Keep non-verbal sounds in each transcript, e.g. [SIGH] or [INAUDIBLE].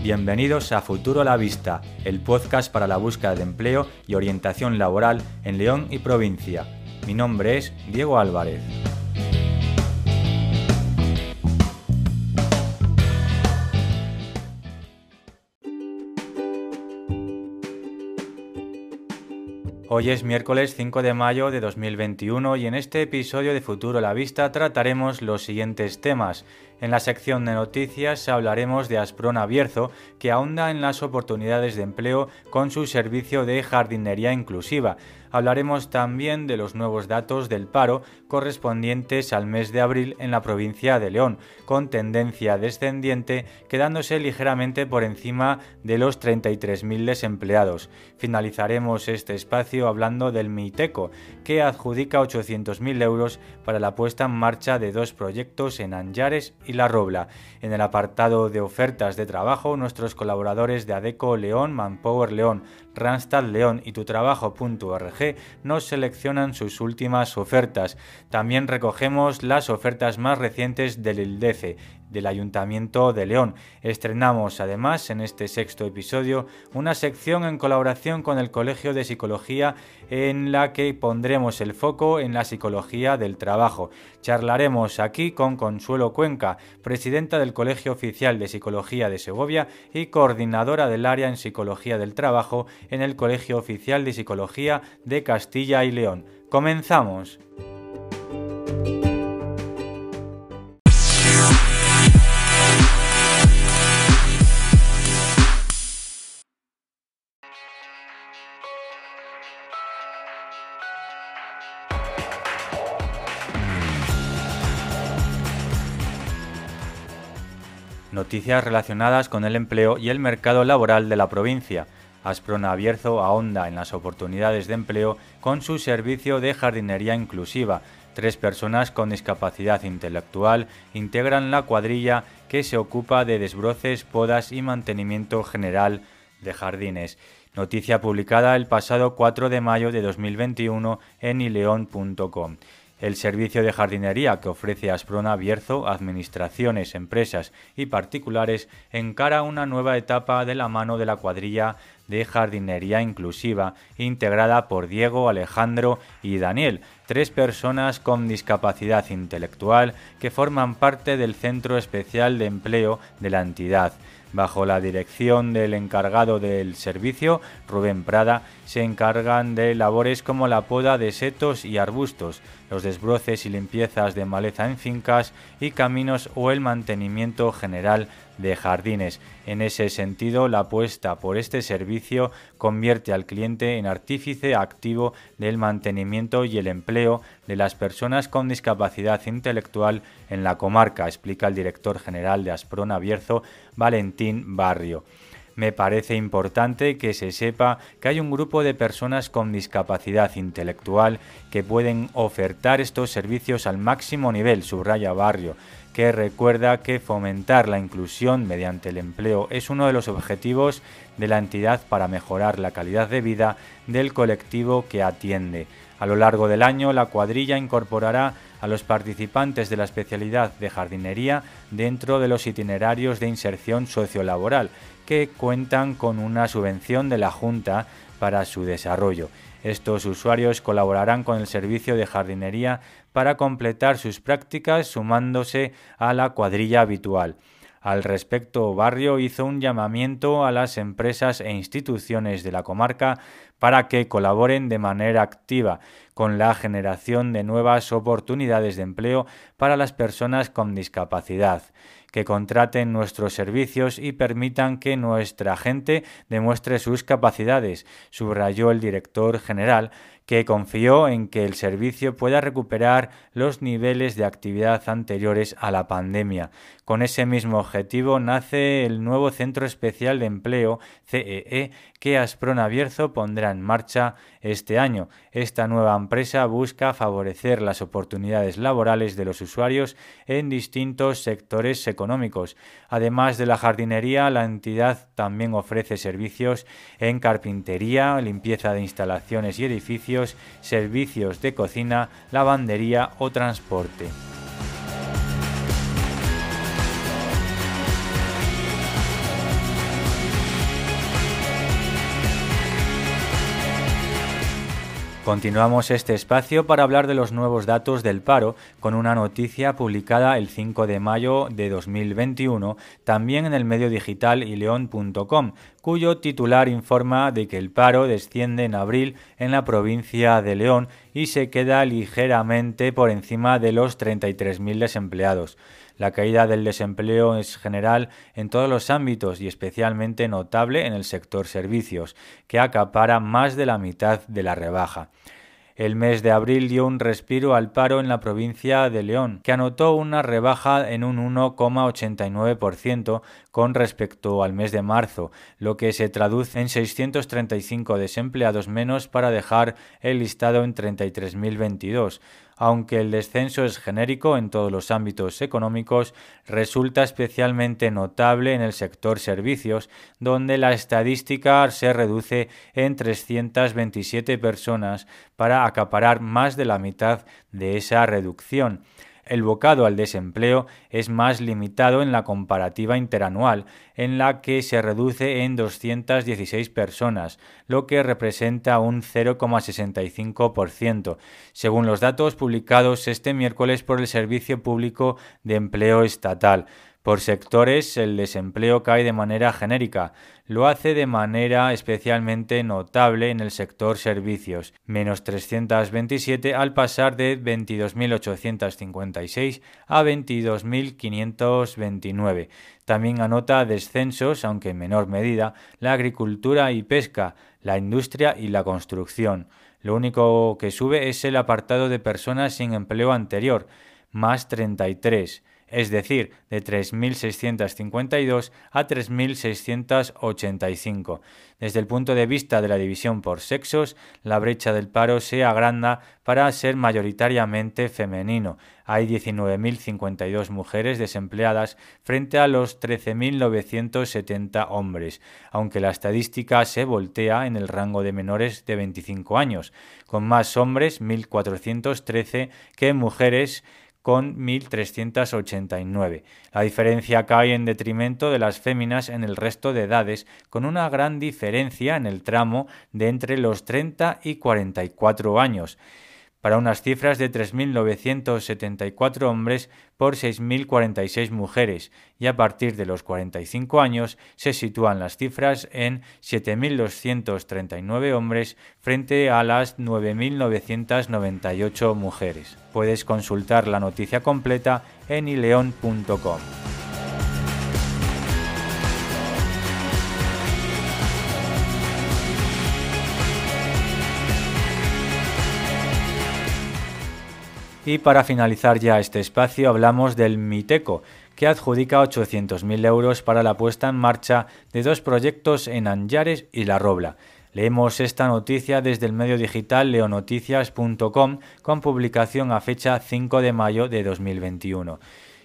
Bienvenidos a Futuro a la Vista, el podcast para la búsqueda de empleo y orientación laboral en León y provincia. Mi nombre es Diego Álvarez. Hoy es miércoles 5 de mayo de 2021 y en este episodio de Futuro la Vista trataremos los siguientes temas. En la sección de noticias hablaremos de Asprona Bierzo, que ahonda en las oportunidades de empleo con su servicio de jardinería inclusiva. Hablaremos también de los nuevos datos del paro correspondientes al mes de abril en la provincia de León, con tendencia descendiente, quedándose ligeramente por encima de los 33.000 desempleados. Finalizaremos este espacio hablando del MITECO, que adjudica 800.000 euros para la puesta en marcha de dos proyectos en Anjares y La Robla. En el apartado de ofertas de trabajo, nuestros colaboradores de ADECO León, Manpower León, Randstad León y tutrabajo.org nos seleccionan sus últimas ofertas. También recogemos las ofertas más recientes del ILDECE, del Ayuntamiento de León. Estrenamos además en este sexto episodio una sección en colaboración con el Colegio de Psicología en la que pondremos el foco en la psicología del trabajo. Charlaremos aquí con Consuelo Cuenca, presidenta del Colegio Oficial de Psicología de Segovia y coordinadora del área en Psicología del Trabajo en el Colegio Oficial de Psicología de Castilla y León. Comenzamos. Noticias relacionadas con el empleo y el mercado laboral de la provincia. Asprona Abierzo ahonda en las oportunidades de empleo con su servicio de jardinería inclusiva. Tres personas con discapacidad intelectual integran la cuadrilla que se ocupa de desbroces, podas y mantenimiento general de jardines. Noticia publicada el pasado 4 de mayo de 2021 en ileón.com. El servicio de jardinería que ofrece Asprona Bierzo, administraciones, empresas y particulares encara una nueva etapa de la mano de la cuadrilla de jardinería inclusiva integrada por Diego, Alejandro y Daniel, tres personas con discapacidad intelectual que forman parte del Centro Especial de Empleo de la entidad. Bajo la dirección del encargado del servicio, Rubén Prada, se encargan de labores como la poda de setos y arbustos, los desbroces y limpiezas de maleza en fincas y caminos o el mantenimiento general de jardines. En ese sentido, la apuesta por este servicio convierte al cliente en artífice activo del mantenimiento y el empleo de las personas con discapacidad intelectual en la comarca, explica el director general de Asprona Bierzo, Valentín Barrio me parece importante que se sepa que hay un grupo de personas con discapacidad intelectual que pueden ofertar estos servicios al máximo nivel, subraya Barrio, que recuerda que fomentar la inclusión mediante el empleo es uno de los objetivos de la entidad para mejorar la calidad de vida del colectivo que atiende. A lo largo del año, la cuadrilla incorporará a los participantes de la especialidad de jardinería dentro de los itinerarios de inserción sociolaboral, que cuentan con una subvención de la Junta para su desarrollo. Estos usuarios colaborarán con el servicio de jardinería para completar sus prácticas sumándose a la cuadrilla habitual. Al respecto, Barrio hizo un llamamiento a las empresas e instituciones de la comarca para que colaboren de manera activa con la generación de nuevas oportunidades de empleo para las personas con discapacidad que contraten nuestros servicios y permitan que nuestra gente demuestre sus capacidades, subrayó el director general, que confió en que el servicio pueda recuperar los niveles de actividad anteriores a la pandemia. Con ese mismo objetivo nace el nuevo Centro Especial de Empleo, CEE, e, que Asprona Bierzo pondrá en marcha este año. Esta nueva empresa busca favorecer las oportunidades laborales de los usuarios en distintos sectores económicos. Además de la jardinería, la entidad también ofrece servicios en carpintería, limpieza de instalaciones y edificios, servicios de cocina, lavandería o transporte. Continuamos este espacio para hablar de los nuevos datos del paro con una noticia publicada el 5 de mayo de 2021 también en el medio digital ileón.com, cuyo titular informa de que el paro desciende en abril en la provincia de León y se queda ligeramente por encima de los 33.000 desempleados. La caída del desempleo es general en todos los ámbitos y especialmente notable en el sector servicios, que acapara más de la mitad de la rebaja. El mes de abril dio un respiro al paro en la provincia de León, que anotó una rebaja en un 1,89% con respecto al mes de marzo, lo que se traduce en 635 desempleados menos para dejar el listado en 33.022 aunque el descenso es genérico en todos los ámbitos económicos, resulta especialmente notable en el sector servicios, donde la estadística se reduce en 327 personas para acaparar más de la mitad de esa reducción el bocado al desempleo es más limitado en la comparativa interanual, en la que se reduce en 216 personas, lo que representa un 0,65%, según los datos publicados este miércoles por el Servicio Público de Empleo Estatal. Por sectores, el desempleo cae de manera genérica. Lo hace de manera especialmente notable en el sector servicios, menos 327 al pasar de 22.856 a 22.529. También anota descensos, aunque en menor medida, la agricultura y pesca, la industria y la construcción. Lo único que sube es el apartado de personas sin empleo anterior, más 33 es decir, de 3.652 a 3.685. Desde el punto de vista de la división por sexos, la brecha del paro se agranda para ser mayoritariamente femenino. Hay 19.052 mujeres desempleadas frente a los 13.970 hombres, aunque la estadística se voltea en el rango de menores de 25 años, con más hombres 1.413 que mujeres con 1.389. La diferencia cae en detrimento de las féminas en el resto de edades, con una gran diferencia en el tramo de entre los 30 y 44 años para unas cifras de 3.974 hombres por 6.046 mujeres y a partir de los 45 años se sitúan las cifras en 7.239 hombres frente a las 9.998 mujeres. Puedes consultar la noticia completa en ileon.com. Y para finalizar ya este espacio hablamos del Miteco, que adjudica 800.000 euros para la puesta en marcha de dos proyectos en Anjares y La Robla. Leemos esta noticia desde el medio digital leonoticias.com con publicación a fecha 5 de mayo de 2021.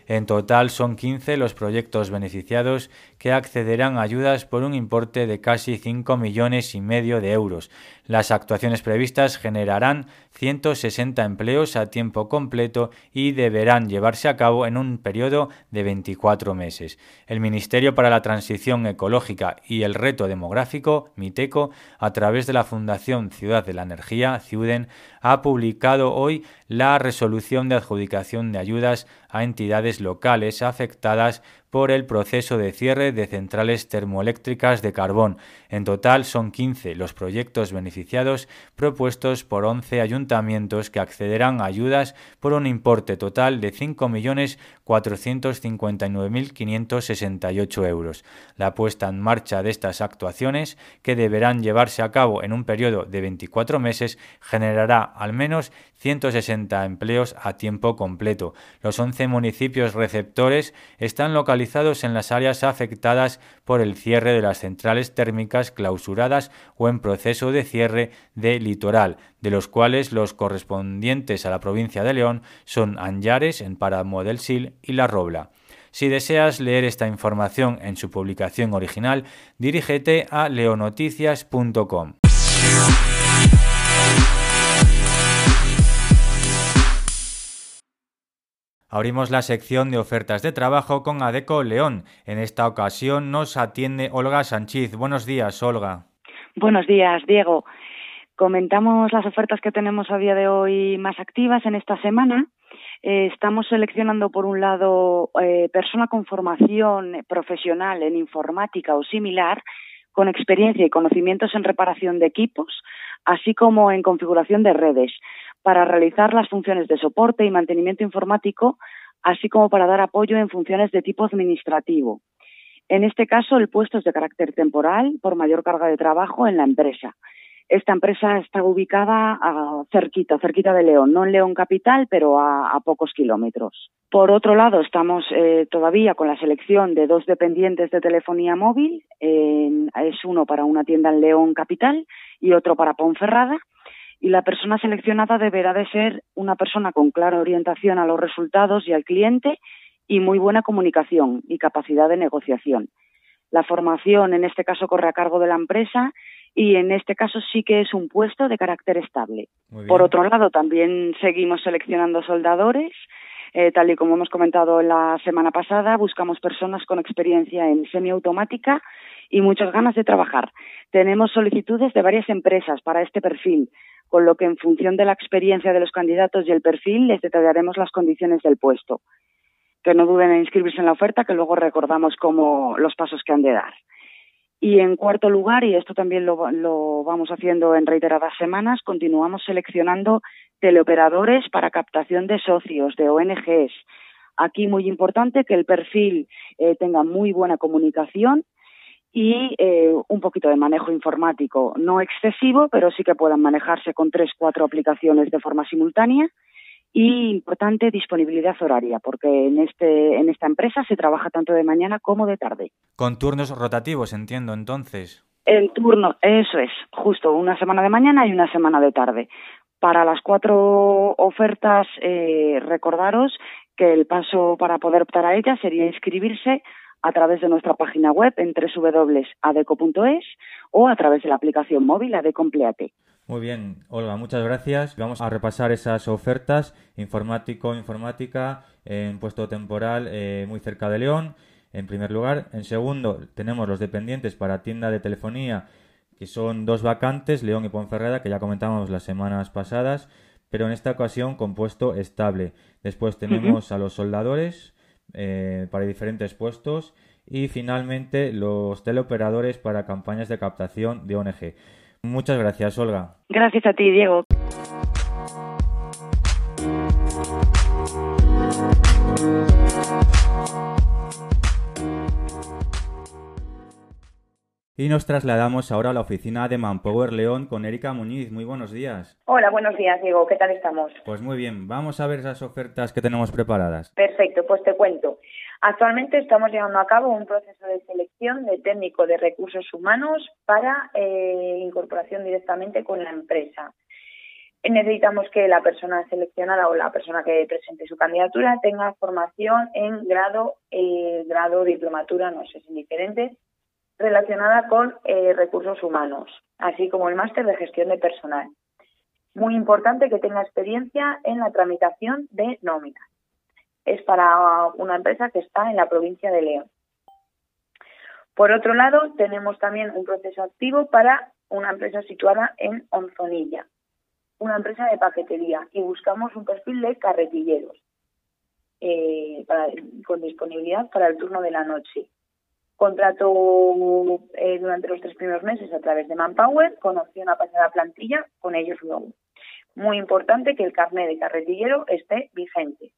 En total son 15 los proyectos beneficiados que accederán a ayudas por un importe de casi 5 millones y medio de euros. Las actuaciones previstas generarán 160 empleos a tiempo completo y deberán llevarse a cabo en un periodo de 24 meses. El Ministerio para la Transición Ecológica y el Reto Demográfico, MITECO, a través de la Fundación Ciudad de la Energía, CIUDEN, ha publicado hoy la resolución de adjudicación de ayudas a entidades locales afectadas por el proceso de cierre de centrales termoeléctricas de carbón. En total son 15 los proyectos beneficiados propuestos por 11 ayuntamientos que accederán a ayudas por un importe total de 5.459.568 euros. La puesta en marcha de estas actuaciones, que deberán llevarse a cabo en un periodo de 24 meses, generará al menos 160 empleos a tiempo completo. Los 11 municipios receptores están localizados en las áreas afectadas por el cierre de las centrales térmicas clausuradas o en proceso de cierre de litoral, de los cuales los correspondientes a la provincia de León son Anjares en Páramo del Sil y La Robla. Si deseas leer esta información en su publicación original, dirígete a leonoticias.com. Abrimos la sección de ofertas de trabajo con Adeco León. En esta ocasión nos atiende Olga Sánchez. Buenos días, Olga. Buenos días, Diego. Comentamos las ofertas que tenemos a día de hoy más activas en esta semana. Eh, estamos seleccionando, por un lado, eh, persona con formación profesional en informática o similar, con experiencia y conocimientos en reparación de equipos, así como en configuración de redes, para realizar las funciones de soporte y mantenimiento informático, así como para dar apoyo en funciones de tipo administrativo. En este caso, el puesto es de carácter temporal por mayor carga de trabajo en la empresa. Esta empresa está ubicada cerquita, cerquita de León, no en León capital, pero a, pocos kilómetros. Por otro lado, estamos eh, todavía con la selección de dos dependientes de telefonía móvil. es uno para una tienda en León capital y otro para Ponferrada. Y la persona seleccionada deberá de ser una persona con clara orientación a los resultados y al cliente y muy buena comunicación y capacidad de negociación. La formación, en este caso, corre a cargo de la empresa y en este caso sí que es un puesto de carácter estable. Por otro lado, también seguimos seleccionando soldadores. Eh, tal y como hemos comentado la semana pasada, buscamos personas con experiencia en semiautomática y muchas ganas de trabajar. Tenemos solicitudes de varias empresas para este perfil, con lo que en función de la experiencia de los candidatos y el perfil les detallaremos las condiciones del puesto que no duden en inscribirse en la oferta, que luego recordamos como los pasos que han de dar. Y en cuarto lugar, y esto también lo, lo, vamos haciendo en reiteradas semanas, continuamos seleccionando teleoperadores para captación de socios, de ONGs. Aquí muy importante que el perfil eh, tenga muy buena comunicación y eh, un poquito de manejo informático, no excesivo, pero sí que puedan manejarse con tres, cuatro aplicaciones de forma simultánea y importante disponibilidad horaria, porque en, este, en esta empresa se trabaja tanto de mañana como de tarde. Con turnos rotativos, entiendo entonces. El turno, eso es, justo una semana de mañana y una semana de tarde. Para las cuatro ofertas, eh, recordaros que el paso para poder optar a ellas sería inscribirse a través de nuestra página web en www.adeco.es o a través de la aplicación móvil Adecompleate. Muy bien, Olga, muchas gracias. Vamos a repasar esas ofertas informático, informática en puesto temporal eh, muy cerca de León, en primer lugar. En segundo, tenemos los dependientes para tienda de telefonía, que son dos vacantes, León y Ponferrada, que ya comentamos las semanas pasadas, pero en esta ocasión con puesto estable. Después tenemos a los soldadores eh, para diferentes puestos y finalmente los teleoperadores para campañas de captación de ONG. Muchas gracias, Olga. Gracias a ti, Diego. Y nos trasladamos ahora a la oficina de Manpower León con Erika Muñiz. Muy buenos días. Hola, buenos días, Diego. ¿Qué tal estamos? Pues muy bien. Vamos a ver esas ofertas que tenemos preparadas. Perfecto, pues te cuento. Actualmente estamos llevando a cabo un proceso de selección de técnico de recursos humanos para eh, incorporación directamente con la empresa. Necesitamos que la persona seleccionada o la persona que presente su candidatura tenga formación en grado, eh, grado, diplomatura, no sé si diferentes, relacionada con eh, recursos humanos, así como el máster de gestión de personal. Muy importante que tenga experiencia en la tramitación de nóminas es para una empresa que está en la provincia de León. Por otro lado, tenemos también un proceso activo para una empresa situada en Onzonilla, una empresa de paquetería, y buscamos un perfil de carretilleros eh, con disponibilidad para el turno de la noche. Contrato eh, durante los tres primeros meses a través de Manpower, con opción a pasar plantilla con ellos luego. Muy importante que el carnet de carretillero esté vigente.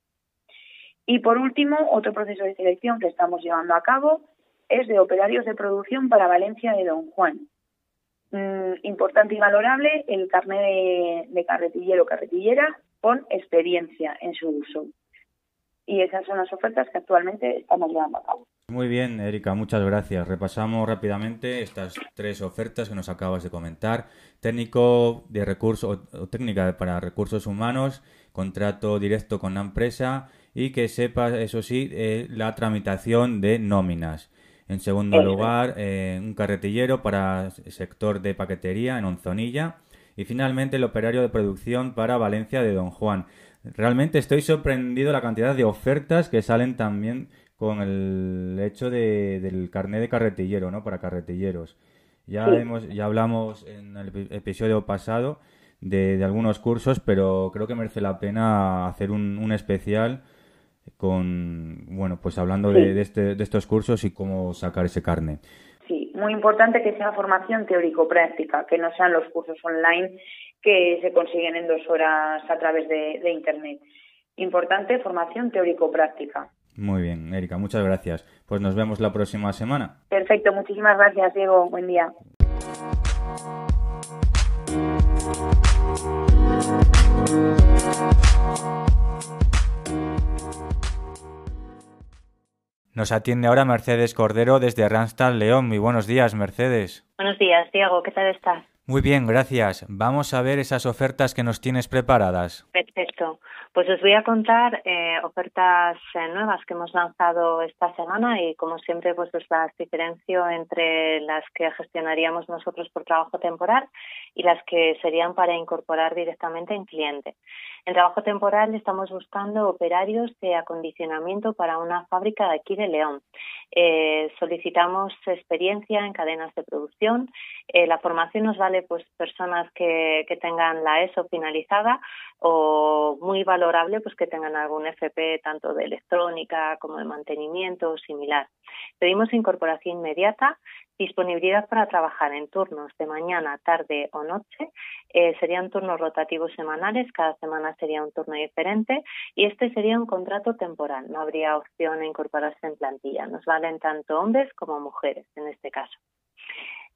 Y por último, otro proceso de selección que estamos llevando a cabo es de operarios de producción para Valencia de Don Juan. Mm, importante y valorable el carnet de, carretillero carretillera con experiencia en su uso. Y esas son las ofertas que actualmente estamos llevando a cabo. Muy bien, Erika, muchas gracias. Repasamos rápidamente estas tres ofertas que nos acabas de comentar. Técnico de recursos o técnica para recursos humanos, contrato directo con la empresa y que sepa, eso sí, eh, la tramitación de nóminas. En segundo lugar, eh, un carretillero para el sector de paquetería en Onzonilla. Y finalmente, el operario de producción para Valencia de Don Juan. Realmente estoy sorprendido la cantidad de ofertas que salen también con el hecho de, del carnet de carretillero, ¿no? Para carretilleros. Ya, hemos, ya hablamos en el episodio pasado de, algunos cursos, pero creo que merece la pena hacer un, un especial con, bueno, pues hablando de, este, de estos cursos y cómo sacar ese carne. Sí, muy importante que sea formación teórico-práctica, que no sean los cursos online que se consiguen en dos horas a través de, de Internet. Importante formación teórico-práctica. Muy bien, Erika, muchas gracias. Pues nos vemos la próxima semana. Perfecto, muchísimas gracias, Diego. Buen día. Nos atiende ahora Mercedes Cordero desde Randstad León. Muy buenos días, Mercedes. Buenos días, Diego. ¿Qué tal estás? Muy bien, gracias. Vamos a ver esas ofertas que nos tienes preparadas. Perfecto. Pues os voy a contar eh, ofertas eh, nuevas que hemos lanzado esta semana y como siempre pues os las diferencio entre las que gestionaríamos nosotros por trabajo temporal y las que serían para incorporar directamente en cliente. En trabajo temporal estamos buscando operarios de acondicionamiento para una fábrica de aquí de León. Eh, solicitamos experiencia en cadenas de producción. Eh, la formación nos vale pues personas que, que tengan la ESO finalizada o muy valorable pues que tengan algún FP tanto de electrónica como de mantenimiento o similar. Pedimos incorporación inmediata Disponibilidad para trabajar en turnos de mañana, tarde o noche. Eh, serían turnos rotativos semanales, cada semana sería un turno diferente y este sería un contrato temporal. No habría opción de incorporarse en plantilla. Nos valen tanto hombres como mujeres en este caso.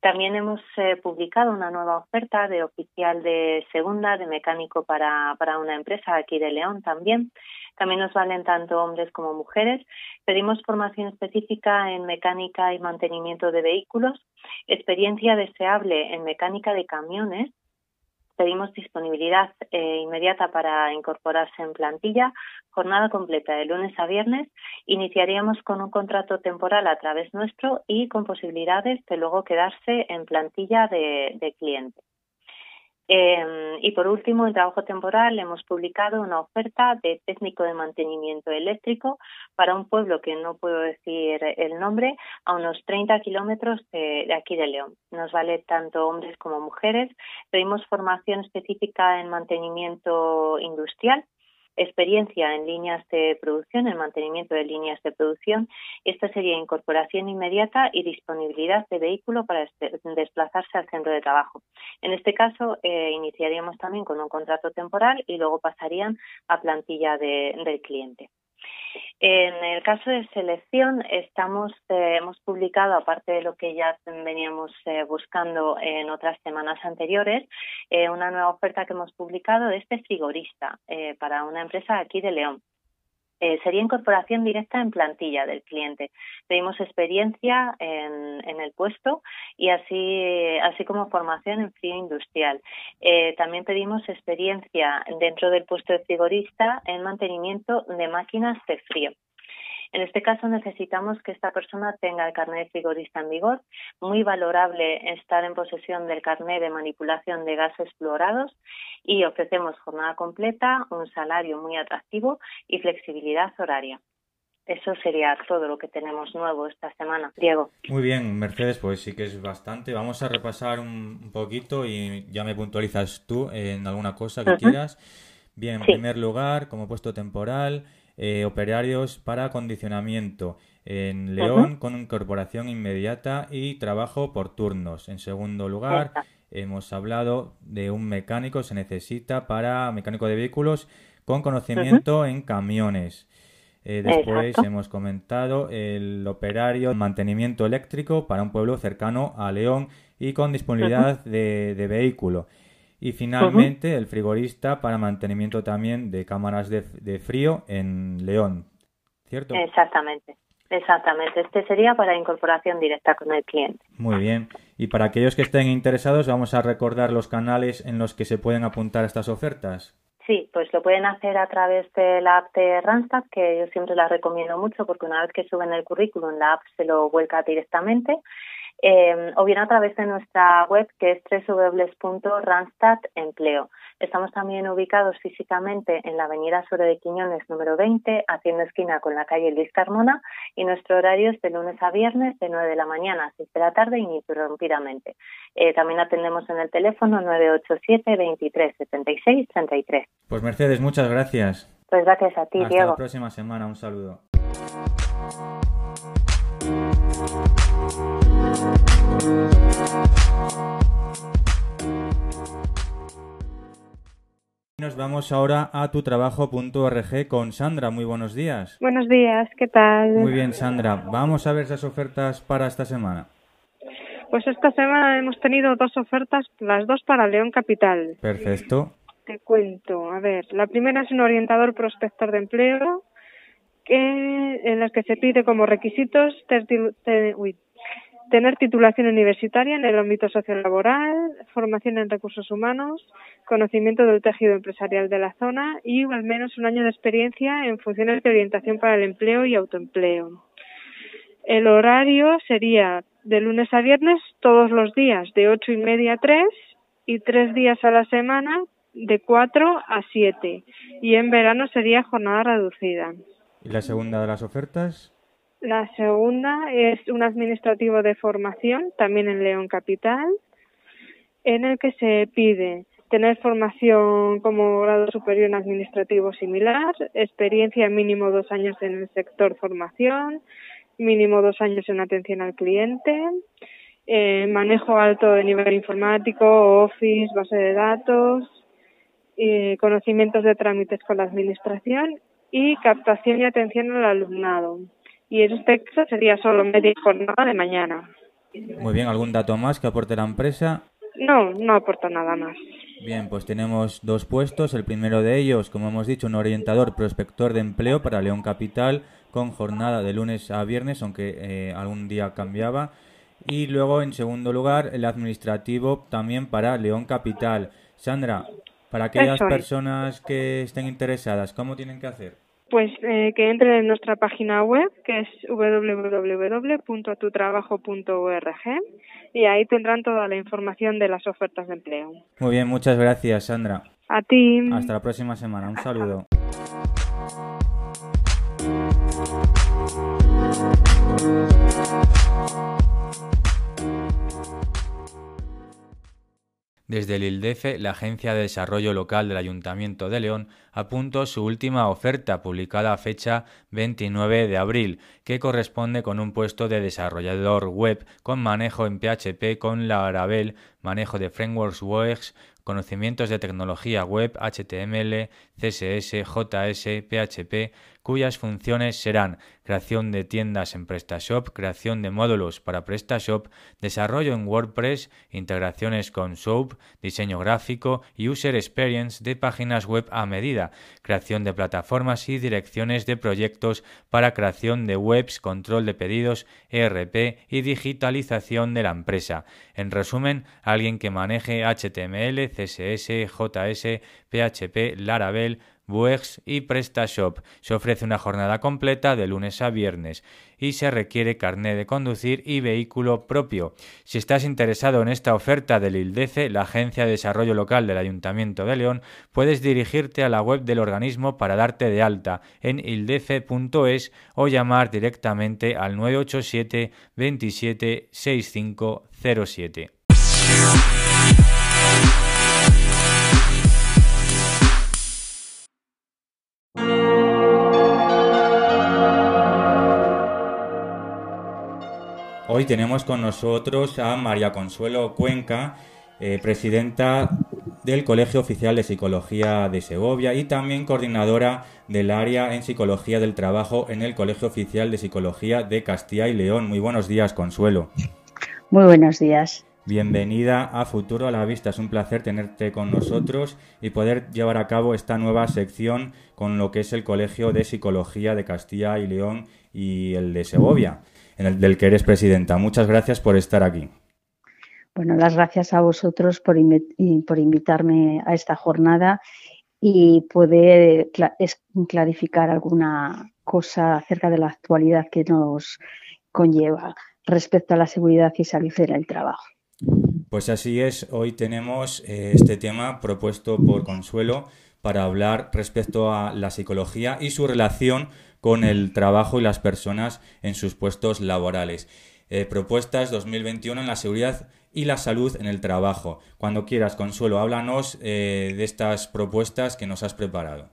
También hemos eh, publicado una nueva oferta de oficial de segunda de mecánico para, para una empresa aquí de León también. También nos valen tanto hombres como mujeres. Pedimos formación específica en mecánica y mantenimiento de vehículos, experiencia deseable en mecánica de camiones pedimos disponibilidad eh, inmediata para incorporarse en plantilla, jornada completa de lunes a viernes. Iniciaríamos con un contrato temporal a través nuestro y con posibilidades de luego quedarse en plantilla de, de cliente. Eh, y por último, en trabajo temporal hemos publicado una oferta de técnico de mantenimiento eléctrico para un pueblo que no puedo decir el nombre, a unos 30 kilómetros de, de aquí de León. Nos vale tanto hombres como mujeres. Pedimos formación específica en mantenimiento industrial experiencia en líneas de producción, en mantenimiento de líneas de producción. Esta sería incorporación inmediata y disponibilidad de vehículo para desplazarse al centro de trabajo. En este caso, eh, iniciaríamos también con un contrato temporal y luego pasarían a plantilla del cliente. En el caso de selección, estamos, eh, hemos publicado, aparte de lo que ya veníamos eh, buscando en otras semanas anteriores, eh, una nueva oferta que hemos publicado de este frigorista para una empresa aquí de León. Eh, sería incorporación directa en plantilla del cliente. Pedimos experiencia en, en el puesto y así, así como formación en frío industrial. Eh, también pedimos experiencia dentro del puesto de frigorista en mantenimiento de máquinas de frío. En este caso necesitamos que esta persona tenga el carnet de frigorista en vigor, muy valorable estar en posesión del carnet de manipulación de gases fluorados y ofrecemos jornada completa, un salario muy atractivo y flexibilidad horaria. Eso sería todo lo que tenemos nuevo esta semana. Diego. Muy bien, Mercedes, pues sí que es bastante. Vamos a repasar un poquito y ya me puntualizas tú en alguna cosa que quieras. Bien, en primer lugar, como puesto temporal, eh, operarios para acondicionamiento en León con incorporación inmediata y trabajo por turnos. En segundo lugar, hemos hablado de un mecánico, se necesita para mecánico de vehículos con conocimiento en camiones. Eh, después hemos comentado el operario mantenimiento eléctrico para un pueblo cercano a León y con disponibilidad de vehículo. Y finalmente el frigorista para mantenimiento también de cámaras de, frío en León, ¿cierto? Exactamente, exactamente. Este sería para incorporación directa con el cliente. Muy bien. Y para aquellos que estén interesados, vamos a recordar los canales en los que se pueden apuntar estas ofertas. Sí, pues lo pueden hacer a través de la app de Randstad, que yo siempre la recomiendo mucho porque una vez que suben el currículum, la app se lo vuelca directamente. Eh, o bien a través de nuestra web que es www.randstadempleo. Estamos también ubicados físicamente en la avenida Suero de Quiñones número 20, haciendo esquina con la calle Luis Carmona y nuestro horario es de lunes a viernes de 9 de la mañana a 6 de la tarde ininterrumpidamente. Eh, también atendemos en el teléfono 987 23 76 33. Pues Mercedes, muchas gracias. Pues gracias a ti, Hasta Diego. la próxima semana, un saludo. Nos vamos ahora a tutrabajo.org con Sandra. Muy buenos días. Buenos días, ¿qué tal? Muy bien, Sandra. Vamos a ver esas ofertas para esta semana. Pues esta semana hemos tenido dos ofertas, las dos para León Capital. Perfecto. Te cuento, a ver, la primera es un orientador prospector de empleo que, en las que se pide como requisitos uy, tener titulación universitaria en el ámbito sociolaboral, formación en recursos humanos, conocimiento del tejido empresarial de la zona y al menos un año de experiencia en funciones de orientación para el empleo y autoempleo. El horario sería de lunes a viernes todos los días de ocho y media a tres y tres días a la semana de cuatro a siete y en verano sería jornada reducida. ¿Y la segunda de las ofertas? La segunda es un administrativo de formación, también en León Capital, en el que se pide tener formación como grado superior en administrativo similar, experiencia mínimo dos años en el sector formación, mínimo dos años en atención al cliente, eh, manejo alto de nivel informático, Office, base de datos, eh, conocimientos de trámites con la administración y captación y atención al alumnado. Y en este caso sería solo media jornada de mañana. Muy bien, ¿algún dato más que aporte la empresa? No, no aporta nada más. Bien, pues tenemos dos puestos. El primero de ellos, como hemos dicho, un orientador prospector de empleo para León Capital con jornada de lunes a viernes, aunque eh, algún día cambiaba. Y luego, en segundo lugar, el administrativo también para León Capital. Sandra, para aquellas personas que estén interesadas, ¿cómo tienen que hacer? Pues eh, que entren en nuestra página web, que es www.atutrabajo.org, y ahí tendrán toda la información de las ofertas de empleo. Muy bien, muchas gracias, Sandra. A ti. Hasta la próxima semana. Un saludo. [LAUGHS] Desde el ILDEFE, la Agencia de Desarrollo Local del Ayuntamiento de León apuntó su última oferta, publicada fecha 29 de abril, que corresponde con un puesto de desarrollador web con manejo en PHP con Laravel, manejo de frameworks web, conocimientos de tecnología web, HTML, CSS, JS, PHP, cuyas funciones serán creación de tiendas en PrestaShop, creación de módulos para PrestaShop, desarrollo en WordPress, integraciones con Soap, diseño gráfico y user experience de páginas web a medida, creación de plataformas y direcciones de proyectos para creación de webs, control de pedidos, ERP y digitalización de la empresa. En resumen, alguien que maneje HTML, CSS, JS, PHP, Laravel, Vuex y PrestaShop. Se ofrece una jornada completa de lunes a viernes y se requiere carné de conducir y vehículo propio. Si estás interesado en esta oferta del ILDECE, la Agencia de Desarrollo Local del Ayuntamiento de León, puedes dirigirte a la web del organismo para darte de alta en ildece.es o llamar directamente al 987 27 6507. Hoy tenemos con nosotros a María Consuelo Cuenca, eh, presidenta del Colegio Oficial de Psicología de Segovia y también coordinadora del área en Psicología del Trabajo en el Colegio Oficial de Psicología de Castilla y León. Muy buenos días, Consuelo. Muy buenos días. Bienvenida a Futuro a la Vista. Es un placer tenerte con nosotros y poder llevar a cabo esta nueva sección con lo que es el Colegio de Psicología de Castilla y León y el de Segovia, en el del que eres presidenta. Muchas gracias por estar aquí. Bueno, las gracias a vosotros por, invi- por invitarme a esta jornada y poder es- clarificar alguna cosa acerca de la actualidad que nos conlleva respecto a la seguridad y salud en el trabajo. Pues así es, hoy tenemos eh, este tema propuesto por Consuelo para hablar respecto a la psicología y su relación con el trabajo y las personas en sus puestos laborales. Eh, propuestas 2021 en la seguridad y la salud en el trabajo. Cuando quieras, Consuelo, háblanos eh, de estas propuestas que nos has preparado.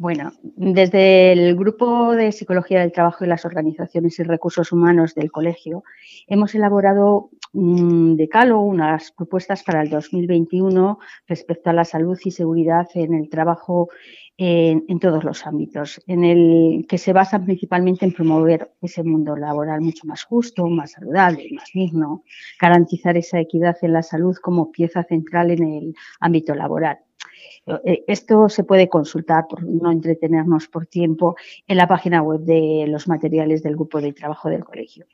Bueno, desde el Grupo de Psicología del Trabajo y las Organizaciones y Recursos Humanos del Colegio hemos elaborado un decálogo, unas propuestas para el 2021 respecto a la salud y seguridad en el trabajo en, todos los ámbitos, en el que se basan principalmente en promover ese mundo laboral mucho más justo, más saludable, más digno, garantizar esa equidad en la salud como pieza central en el ámbito laboral eh, esto se puede consultar, por no entretenernos por tiempo, en la página web de los materiales del grupo de trabajo del colegio.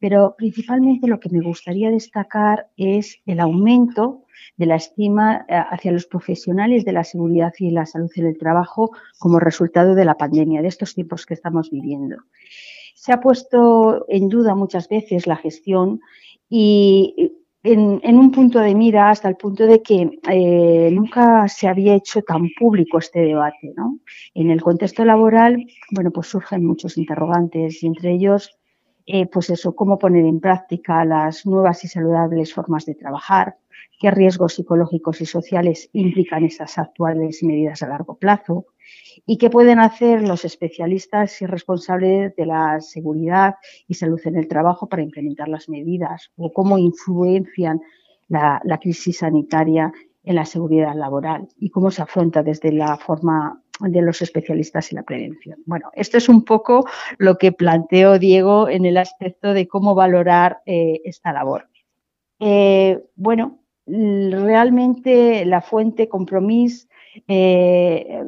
Pero principalmente lo que me gustaría destacar es el aumento de la estima eh, hacia los profesionales de la seguridad y la salud en el trabajo como resultado de la pandemia, de estos tiempos que estamos viviendo. Se ha puesto en duda muchas veces la gestión y en, un punto de mira hasta el punto de que eh, nunca se había hecho tan público este debate. ¿no? En el contexto laboral, bueno, pues surgen muchos interrogantes y entre ellos, eh, pues eso, cómo poner en práctica las nuevas y saludables formas de trabajar, qué riesgos psicológicos y sociales implican esas actuales medidas a largo plazo, y qué pueden hacer los especialistas y responsables de la seguridad y salud en el trabajo para implementar las medidas o cómo influencian la, crisis sanitaria en la seguridad laboral y cómo se afronta desde la forma de los especialistas y la prevención. Bueno, esto es un poco lo que planteó Diego en el aspecto de cómo valorar eh, esta labor. Eh, bueno, realmente la fuente compromiso eh,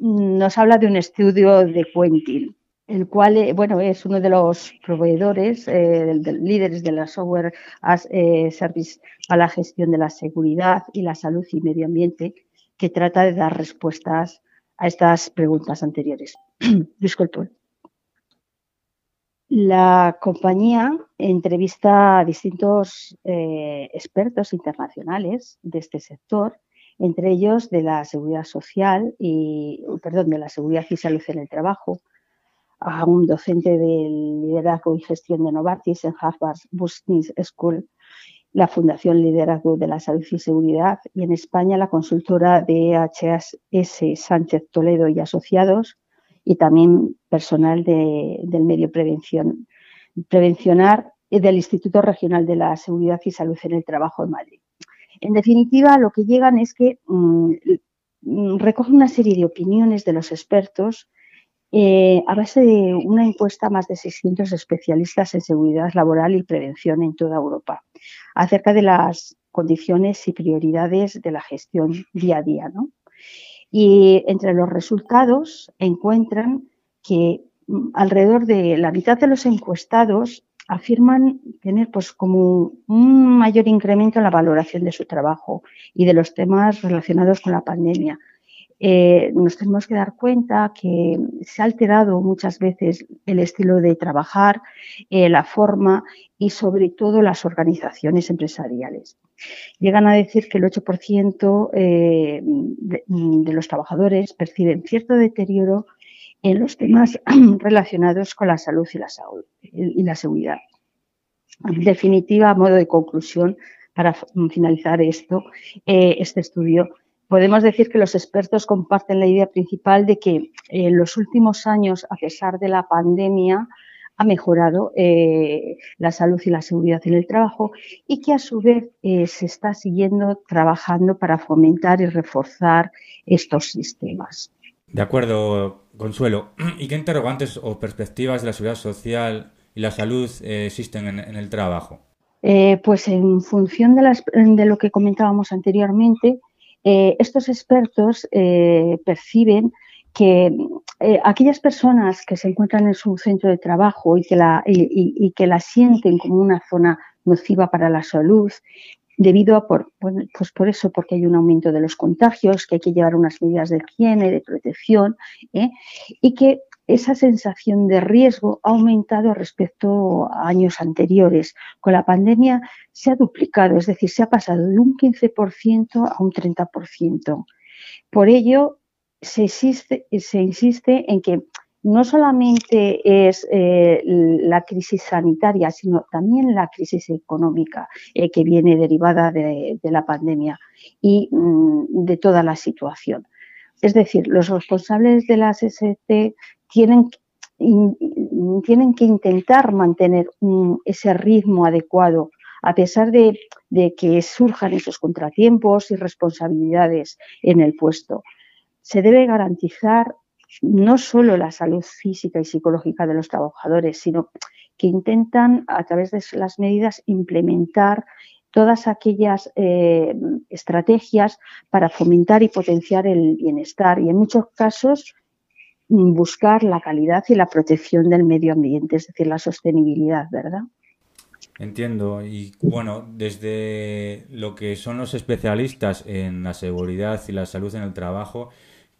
nos habla de un estudio de Quentin, el cual, bueno, es uno de los proveedores, eh, líderes de la software as service para la gestión de la seguridad y la salud y medio ambiente, que trata de dar respuestas a estas preguntas anteriores. [CLEARS THROAT] Disculpe. La compañía entrevista a distintos expertos internacionales de este sector entre ellos de la seguridad social y, perdón, de la seguridad y salud en el trabajo, a un docente del liderazgo y gestión de Novartis en Harvard Business School, la Fundación Liderazgo de la Salud y Seguridad y en España la consultora de HS Sánchez Toledo y Asociados y también personal del medio prevención, prevencionar del Instituto Regional de la Seguridad y Salud en el Trabajo en Madrid. En definitiva, lo que llegan es que mm, mm, recogen una serie de opiniones de los expertos eh, a base de una encuesta a más de 600 especialistas en seguridad laboral y prevención en toda Europa, acerca de las condiciones y prioridades de la gestión día a día. Y entre los resultados encuentran que mm, alrededor de la mitad de los encuestados afirman tener pues como un mayor incremento en la valoración de su trabajo y de los temas relacionados con la pandemia. Eh, nos tenemos que dar cuenta que se ha alterado muchas veces el estilo de trabajar, eh, la forma y sobre todo las organizaciones empresariales. Llegan a decir que el 8% eh, de, los trabajadores perciben cierto deterioro en los temas [CLEARS THROAT] relacionados con la salud y la, salud, y la seguridad. En definitiva, a modo de conclusión, para finalizar esto, este estudio, podemos decir que los expertos comparten la idea principal de que en los últimos años, a pesar de la pandemia, ha mejorado eh, la salud y la seguridad en el trabajo y que a su vez eh, se está siguiendo trabajando para fomentar y reforzar estos sistemas. De acuerdo, Consuelo. [CLEARS THROAT] ¿Y qué interrogantes o perspectivas de la seguridad social y la salud eh, existen en, el trabajo? Eh, pues en función de, lo que comentábamos anteriormente, eh, estos expertos perciben que aquellas personas que se encuentran en su centro de trabajo y que, la, y que la sienten como una zona nociva para la salud, debido a por, pues por eso, porque hay un aumento de los contagios, que hay que llevar unas medidas de higiene, de protección, ¿eh? y que esa sensación de riesgo ha aumentado respecto a años anteriores. Con la pandemia se ha duplicado, es decir, se ha pasado de un 15% a un 30%. Por ello, se, se insiste en que no solamente es eh, la crisis sanitaria, sino también la crisis económica eh, que viene derivada de, la pandemia y mm, de toda la situación. Es decir, los responsables de las ST tienen, tienen que intentar mantener ese ritmo adecuado a pesar de, de que surjan esos contratiempos y responsabilidades en el puesto. Se debe garantizar no solo la salud física y psicológica de los trabajadores, sino que intentan a través de las medidas implementar todas aquellas eh, estrategias para fomentar y potenciar el bienestar y en muchos casos buscar la calidad y la protección del medio ambiente, es decir, la sostenibilidad, ¿verdad? Entiendo. Y bueno, desde lo que son los especialistas en la seguridad y la salud en el trabajo,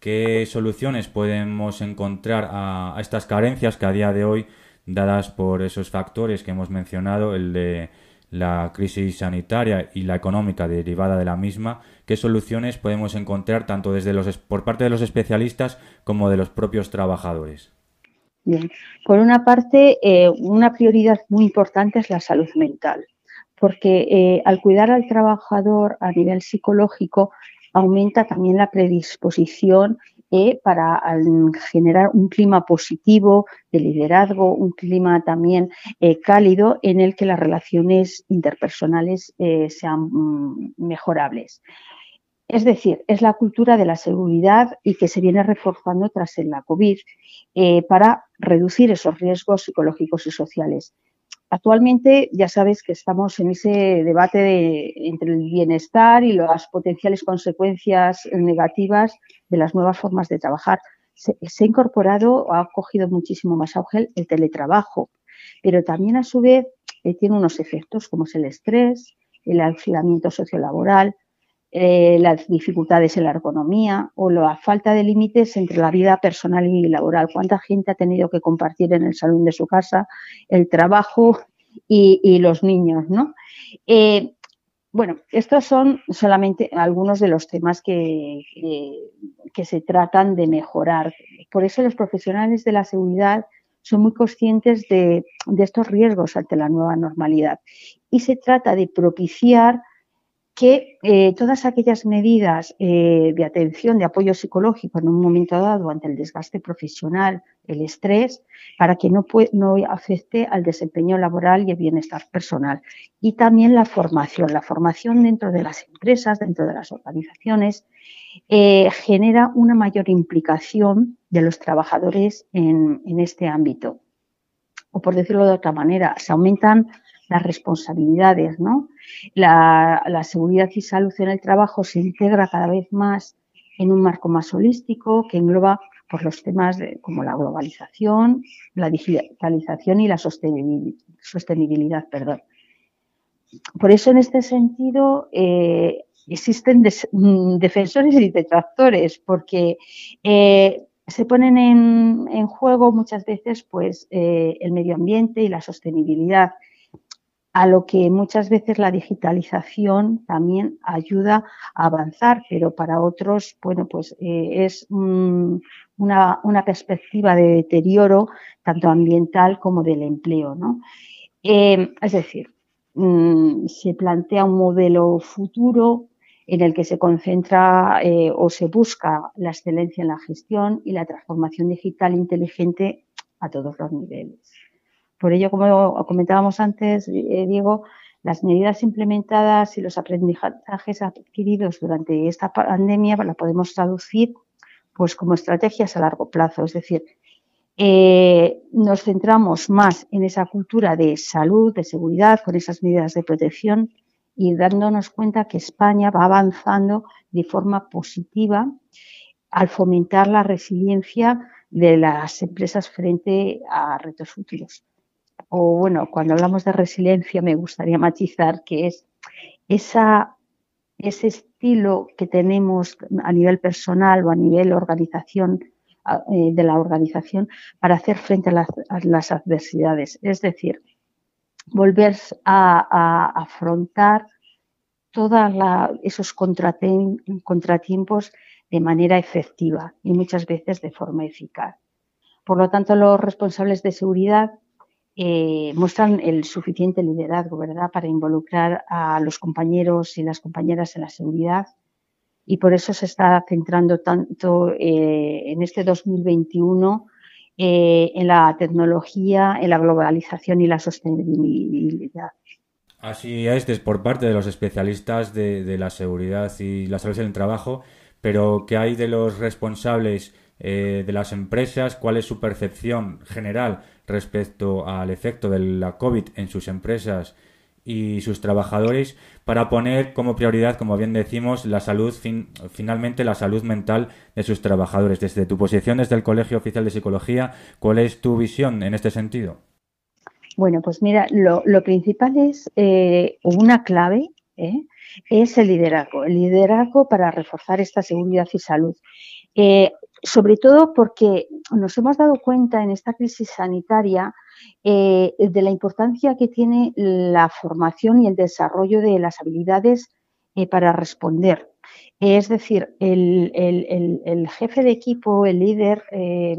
¿Qué soluciones podemos encontrar a, estas carencias que a día de hoy, dadas por esos factores que hemos mencionado, el de la crisis sanitaria y la económica derivada de la misma, qué soluciones podemos encontrar tanto desde los, por parte de los especialistas como de los propios trabajadores? Bien, por una parte, eh, una prioridad muy importante es la salud mental, porque eh, al cuidar al trabajador a nivel psicológico, aumenta también la predisposición eh, para generar un clima positivo de liderazgo, un clima también eh, cálido en el que las relaciones interpersonales eh, sean mm, mejorables. Es decir, es la cultura de la seguridad y que se viene reforzando tras la COVID para reducir esos riesgos psicológicos y sociales. Actualmente ya sabes que estamos en ese debate entre el bienestar y las potenciales consecuencias negativas de las nuevas formas de trabajar. Se, ha incorporado, ha cogido muchísimo más auge el, teletrabajo, pero también a su vez eh, tiene unos efectos como es el estrés, el aislamiento sociolaboral, eh, las dificultades en la ergonomía o la falta de límites entre la vida personal y laboral. ¿Cuánta gente ha tenido que compartir en el salón de su casa el trabajo y, los niños? ¿no? Eh, bueno, estos son solamente algunos de los temas que, que, se tratan de mejorar. Por eso los profesionales de la seguridad son muy conscientes de, de estos riesgos ante la nueva normalidad. Y se trata de propiciar que eh, todas aquellas medidas eh, de atención, de apoyo psicológico en un momento dado ante el desgaste profesional, el estrés, para que no, no afecte al desempeño laboral y el bienestar personal. Y también la formación. La formación dentro de las empresas, dentro de las organizaciones, eh, genera una mayor implicación de los trabajadores en, en este ámbito. O por decirlo de otra manera, se aumentan las responsabilidades, ¿no? La, seguridad y salud en el trabajo se integra cada vez más en un marco más holístico que engloba pues, los temas como la globalización, la digitalización y la sostenibilidad. perdón. Por eso, en este sentido, eh, existen mm, defensores y detractores, porque eh, se ponen en, juego muchas veces pues, eh, el medio ambiente y la sostenibilidad a lo que muchas veces la digitalización también ayuda a avanzar, pero para otros, bueno, pues eh, es una, perspectiva de deterioro tanto ambiental como del empleo, ¿no? Eh, es decir, mm, se plantea un modelo futuro en el que se concentra eh, o se busca la excelencia en la gestión y la transformación digital inteligente a todos los niveles. Por ello, como comentábamos antes, eh, Diego, las medidas implementadas y los aprendizajes adquiridos durante esta pandemia la podemos traducir pues como estrategias a largo plazo. Es decir, eh, nos centramos más en esa cultura de salud, de seguridad, con esas medidas de protección y dándonos cuenta que España va avanzando de forma positiva al fomentar la resiliencia de las empresas frente a retos futuros o bueno, cuando hablamos de resiliencia me gustaría matizar que es ese estilo que tenemos a nivel personal o a nivel organización de la organización para hacer frente a las, adversidades. Es decir, volver a, afrontar todos esos contratiempos de manera efectiva y muchas veces de forma eficaz. Por lo tanto, los responsables de seguridad eh, muestran el suficiente liderazgo, ¿verdad?, para involucrar a los compañeros y las compañeras en la seguridad y por eso se está centrando tanto eh, en este 2021 eh, en la tecnología, en la globalización y la sostenibilidad. Así es, por parte de los especialistas de, la seguridad y la salud en el trabajo, pero ¿qué hay de los responsables eh, de las empresas? ¿Cuál es su percepción general respecto al efecto de la COVID en sus empresas y sus trabajadores para poner como prioridad, como bien decimos, la salud, finalmente la salud mental de sus trabajadores. Desde tu posición desde el Colegio Oficial de Psicología, ¿cuál es tu visión en este sentido? Bueno, pues mira, lo, principal es eh, una clave, ¿eh? es el liderazgo, el liderazgo para reforzar esta seguridad y salud. Eh, sobre todo porque nos hemos dado cuenta en esta crisis sanitaria eh, de la importancia que tiene la formación y el desarrollo de las habilidades eh, para responder. Es decir, el, jefe de equipo, el líder, eh,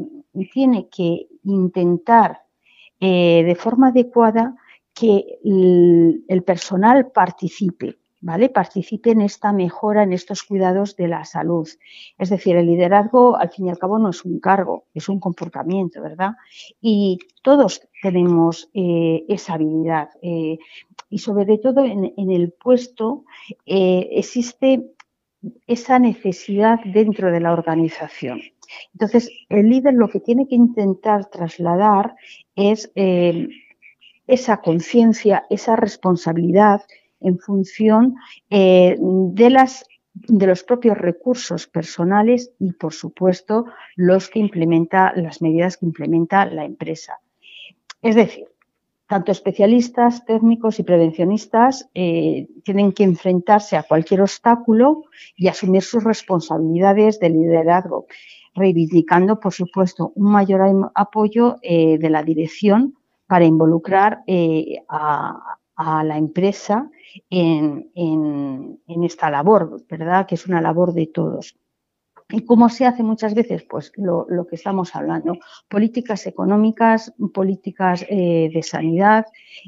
tiene que intentar de forma adecuada que el personal participe ¿vale? Participe en esta mejora, en estos cuidados de la salud. Es decir, el liderazgo, al fin y al cabo, no es un cargo, es un comportamiento, ¿verdad? Y todos tenemos eh, esa habilidad. Eh, y sobre todo en, el puesto eh, existe esa necesidad dentro de la organización. Entonces, el líder lo que tiene que intentar trasladar es esa conciencia, esa responsabilidad, en función eh, de las de los propios recursos personales y, por supuesto, los que implementa, las medidas que implementa la empresa. Es decir, tanto especialistas, técnicos y prevencionistas eh, tienen que enfrentarse a cualquier obstáculo y asumir sus responsabilidades de liderazgo, reivindicando, por supuesto, un mayor apoyo eh, de la dirección para involucrar a, a la empresa en, en, esta labor, ¿verdad? Que es una labor de todos. ¿Y cómo se hace muchas veces? Pues lo, que estamos hablando, políticas económicas, políticas eh, de sanidad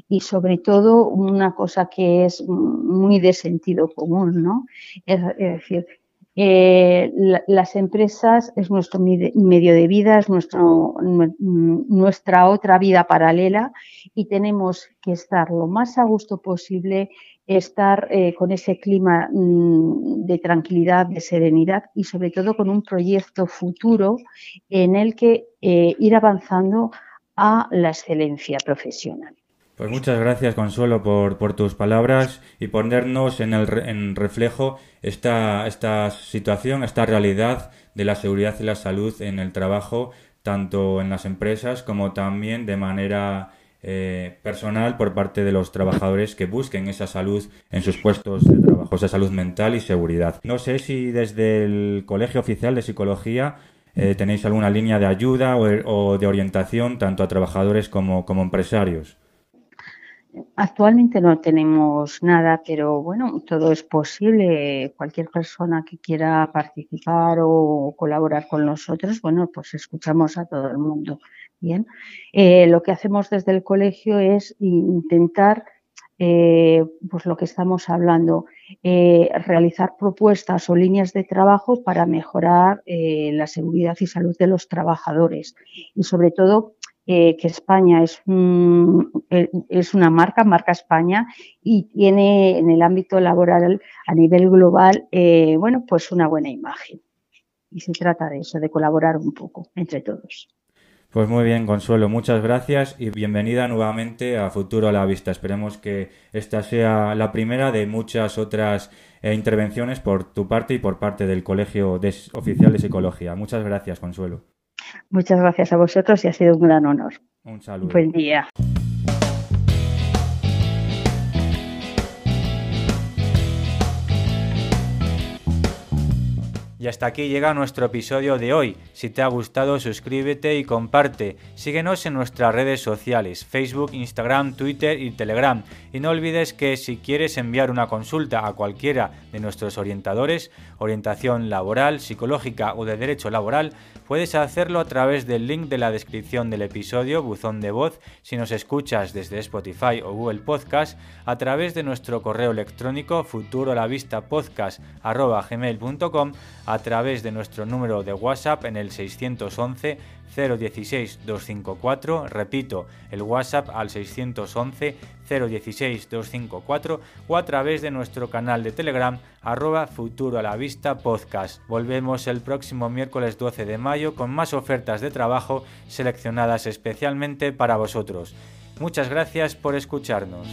y sobre todo una cosa que es muy de sentido común, ¿no? Es, decir, eh, las empresas es nuestro medio de vida, es nuestro, nuestra otra vida paralela y tenemos que estar lo más a gusto posible estar eh, con ese clima mm, de tranquilidad, de serenidad y sobre todo con un proyecto futuro en el que eh, ir avanzando a la excelencia profesional. Pues muchas gracias, Consuelo, por, por tus palabras y ponernos en, el, en reflejo esta, esta situación, esta realidad de la seguridad y la salud en el trabajo, tanto en las empresas como también de manera eh, personal por parte de los trabajadores que busquen esa salud en sus puestos de trabajo, esa salud mental y seguridad. No sé si desde el Colegio Oficial de Psicología eh, tenéis alguna línea de ayuda o, de orientación tanto a trabajadores como, como empresarios. Actualmente no tenemos nada, pero bueno, todo es posible. Cualquier persona que quiera participar o colaborar con nosotros, bueno, pues escuchamos a todo el mundo. Bien, eh, lo que hacemos desde el colegio es intentar, eh, pues lo que estamos hablando, eh, realizar propuestas o líneas de trabajo para mejorar la seguridad y salud de los trabajadores y sobre todo que España es, es una marca, marca España, y tiene en el ámbito laboral a nivel global, bueno, pues una buena imagen. Y se trata de eso, de colaborar un poco entre todos. Pues muy bien, Consuelo, muchas gracias y bienvenida nuevamente a Futuro a la Vista. Esperemos que esta sea la primera de muchas otras eh, intervenciones por tu parte y por parte del Colegio Oficial de Psicología. Muchas gracias, Consuelo. Muchas gracias a vosotros y ha sido un gran honor. Un saludo. Buen día. Y hasta aquí llega nuestro episodio de hoy. Si te ha gustado, suscríbete y comparte. Síguenos en nuestras redes sociales, Facebook, Instagram, Twitter y Telegram. Y no olvides que si quieres enviar una consulta a cualquiera de nuestros orientadores, orientación laboral, psicológica o de derecho laboral, puedes hacerlo a través del link de la descripción del episodio, buzón de voz, si nos escuchas desde Spotify o Google Podcast, a través de nuestro correo electrónico futurolavistapodcast.com, a través de nuestro número de WhatsApp en el 611 016 254, repito, el WhatsApp al 611 016 254 o a través de nuestro canal de Telegram arroba futuro a la vista podcast. Volvemos el próximo miércoles 12 de mayo con más ofertas de trabajo seleccionadas especialmente para vosotros. Muchas gracias por escucharnos.